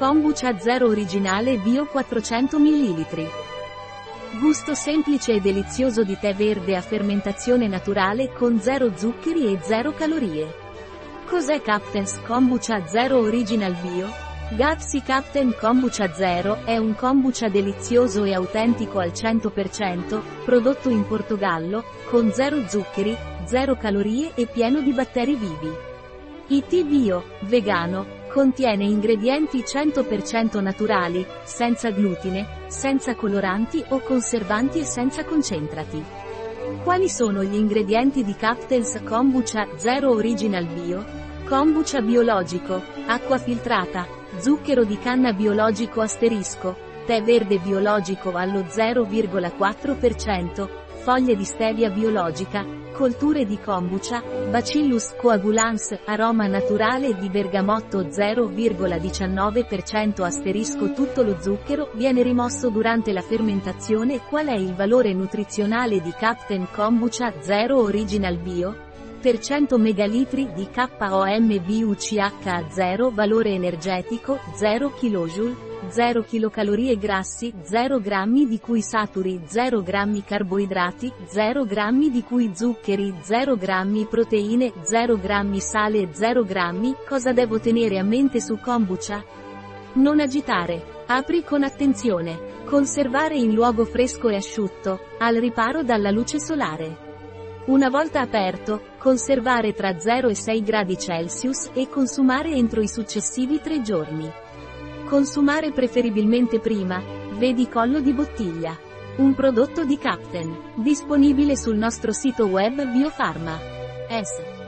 Kombucha Zero originale bio 400 ml. Gusto semplice e delizioso di tè verde a fermentazione naturale con zero zuccheri e zero calorie. Cos'è Captain's Kombucha Zero Original Bio? Gazzi Captain Kombucha Zero è un kombucha delizioso e autentico al 100%, prodotto in Portogallo, con zero zuccheri, zero calorie e pieno di batteri vivi. IT Bio, vegano, Contiene ingredienti 100% naturali, senza glutine, senza coloranti o conservanti e senza concentrati. Quali sono gli ingredienti di Captain's Kombucha Zero Original Bio? Kombucha biologico, acqua filtrata, zucchero di canna biologico asterisco, tè verde biologico allo 0,4%, foglie di stevia biologica, Colture di kombucha, Bacillus coagulans, aroma naturale di bergamotto 0,19% asterisco. Tutto lo zucchero viene rimosso durante la fermentazione. Qual è il valore nutrizionale di Captain Kombucha? 0 Original Bio? Per 100 ml di KOMBUCH0 valore energetico 0 kJ 0 kcal grassi, 0 g di cui saturi, 0 g carboidrati, 0 g di cui zuccheri, 0 g proteine, 0 g sale, 0 g, cosa devo tenere a mente su kombucha? Non agitare. Apri con attenzione. Conservare in luogo fresco e asciutto, al riparo dalla luce solare. Una volta aperto, conservare tra 0 e 6 gradi e consumare entro i successivi 3 giorni. Consumare preferibilmente prima, vedi collo di bottiglia. Un prodotto di Captain, disponibile sul nostro sito web Biofarma. S.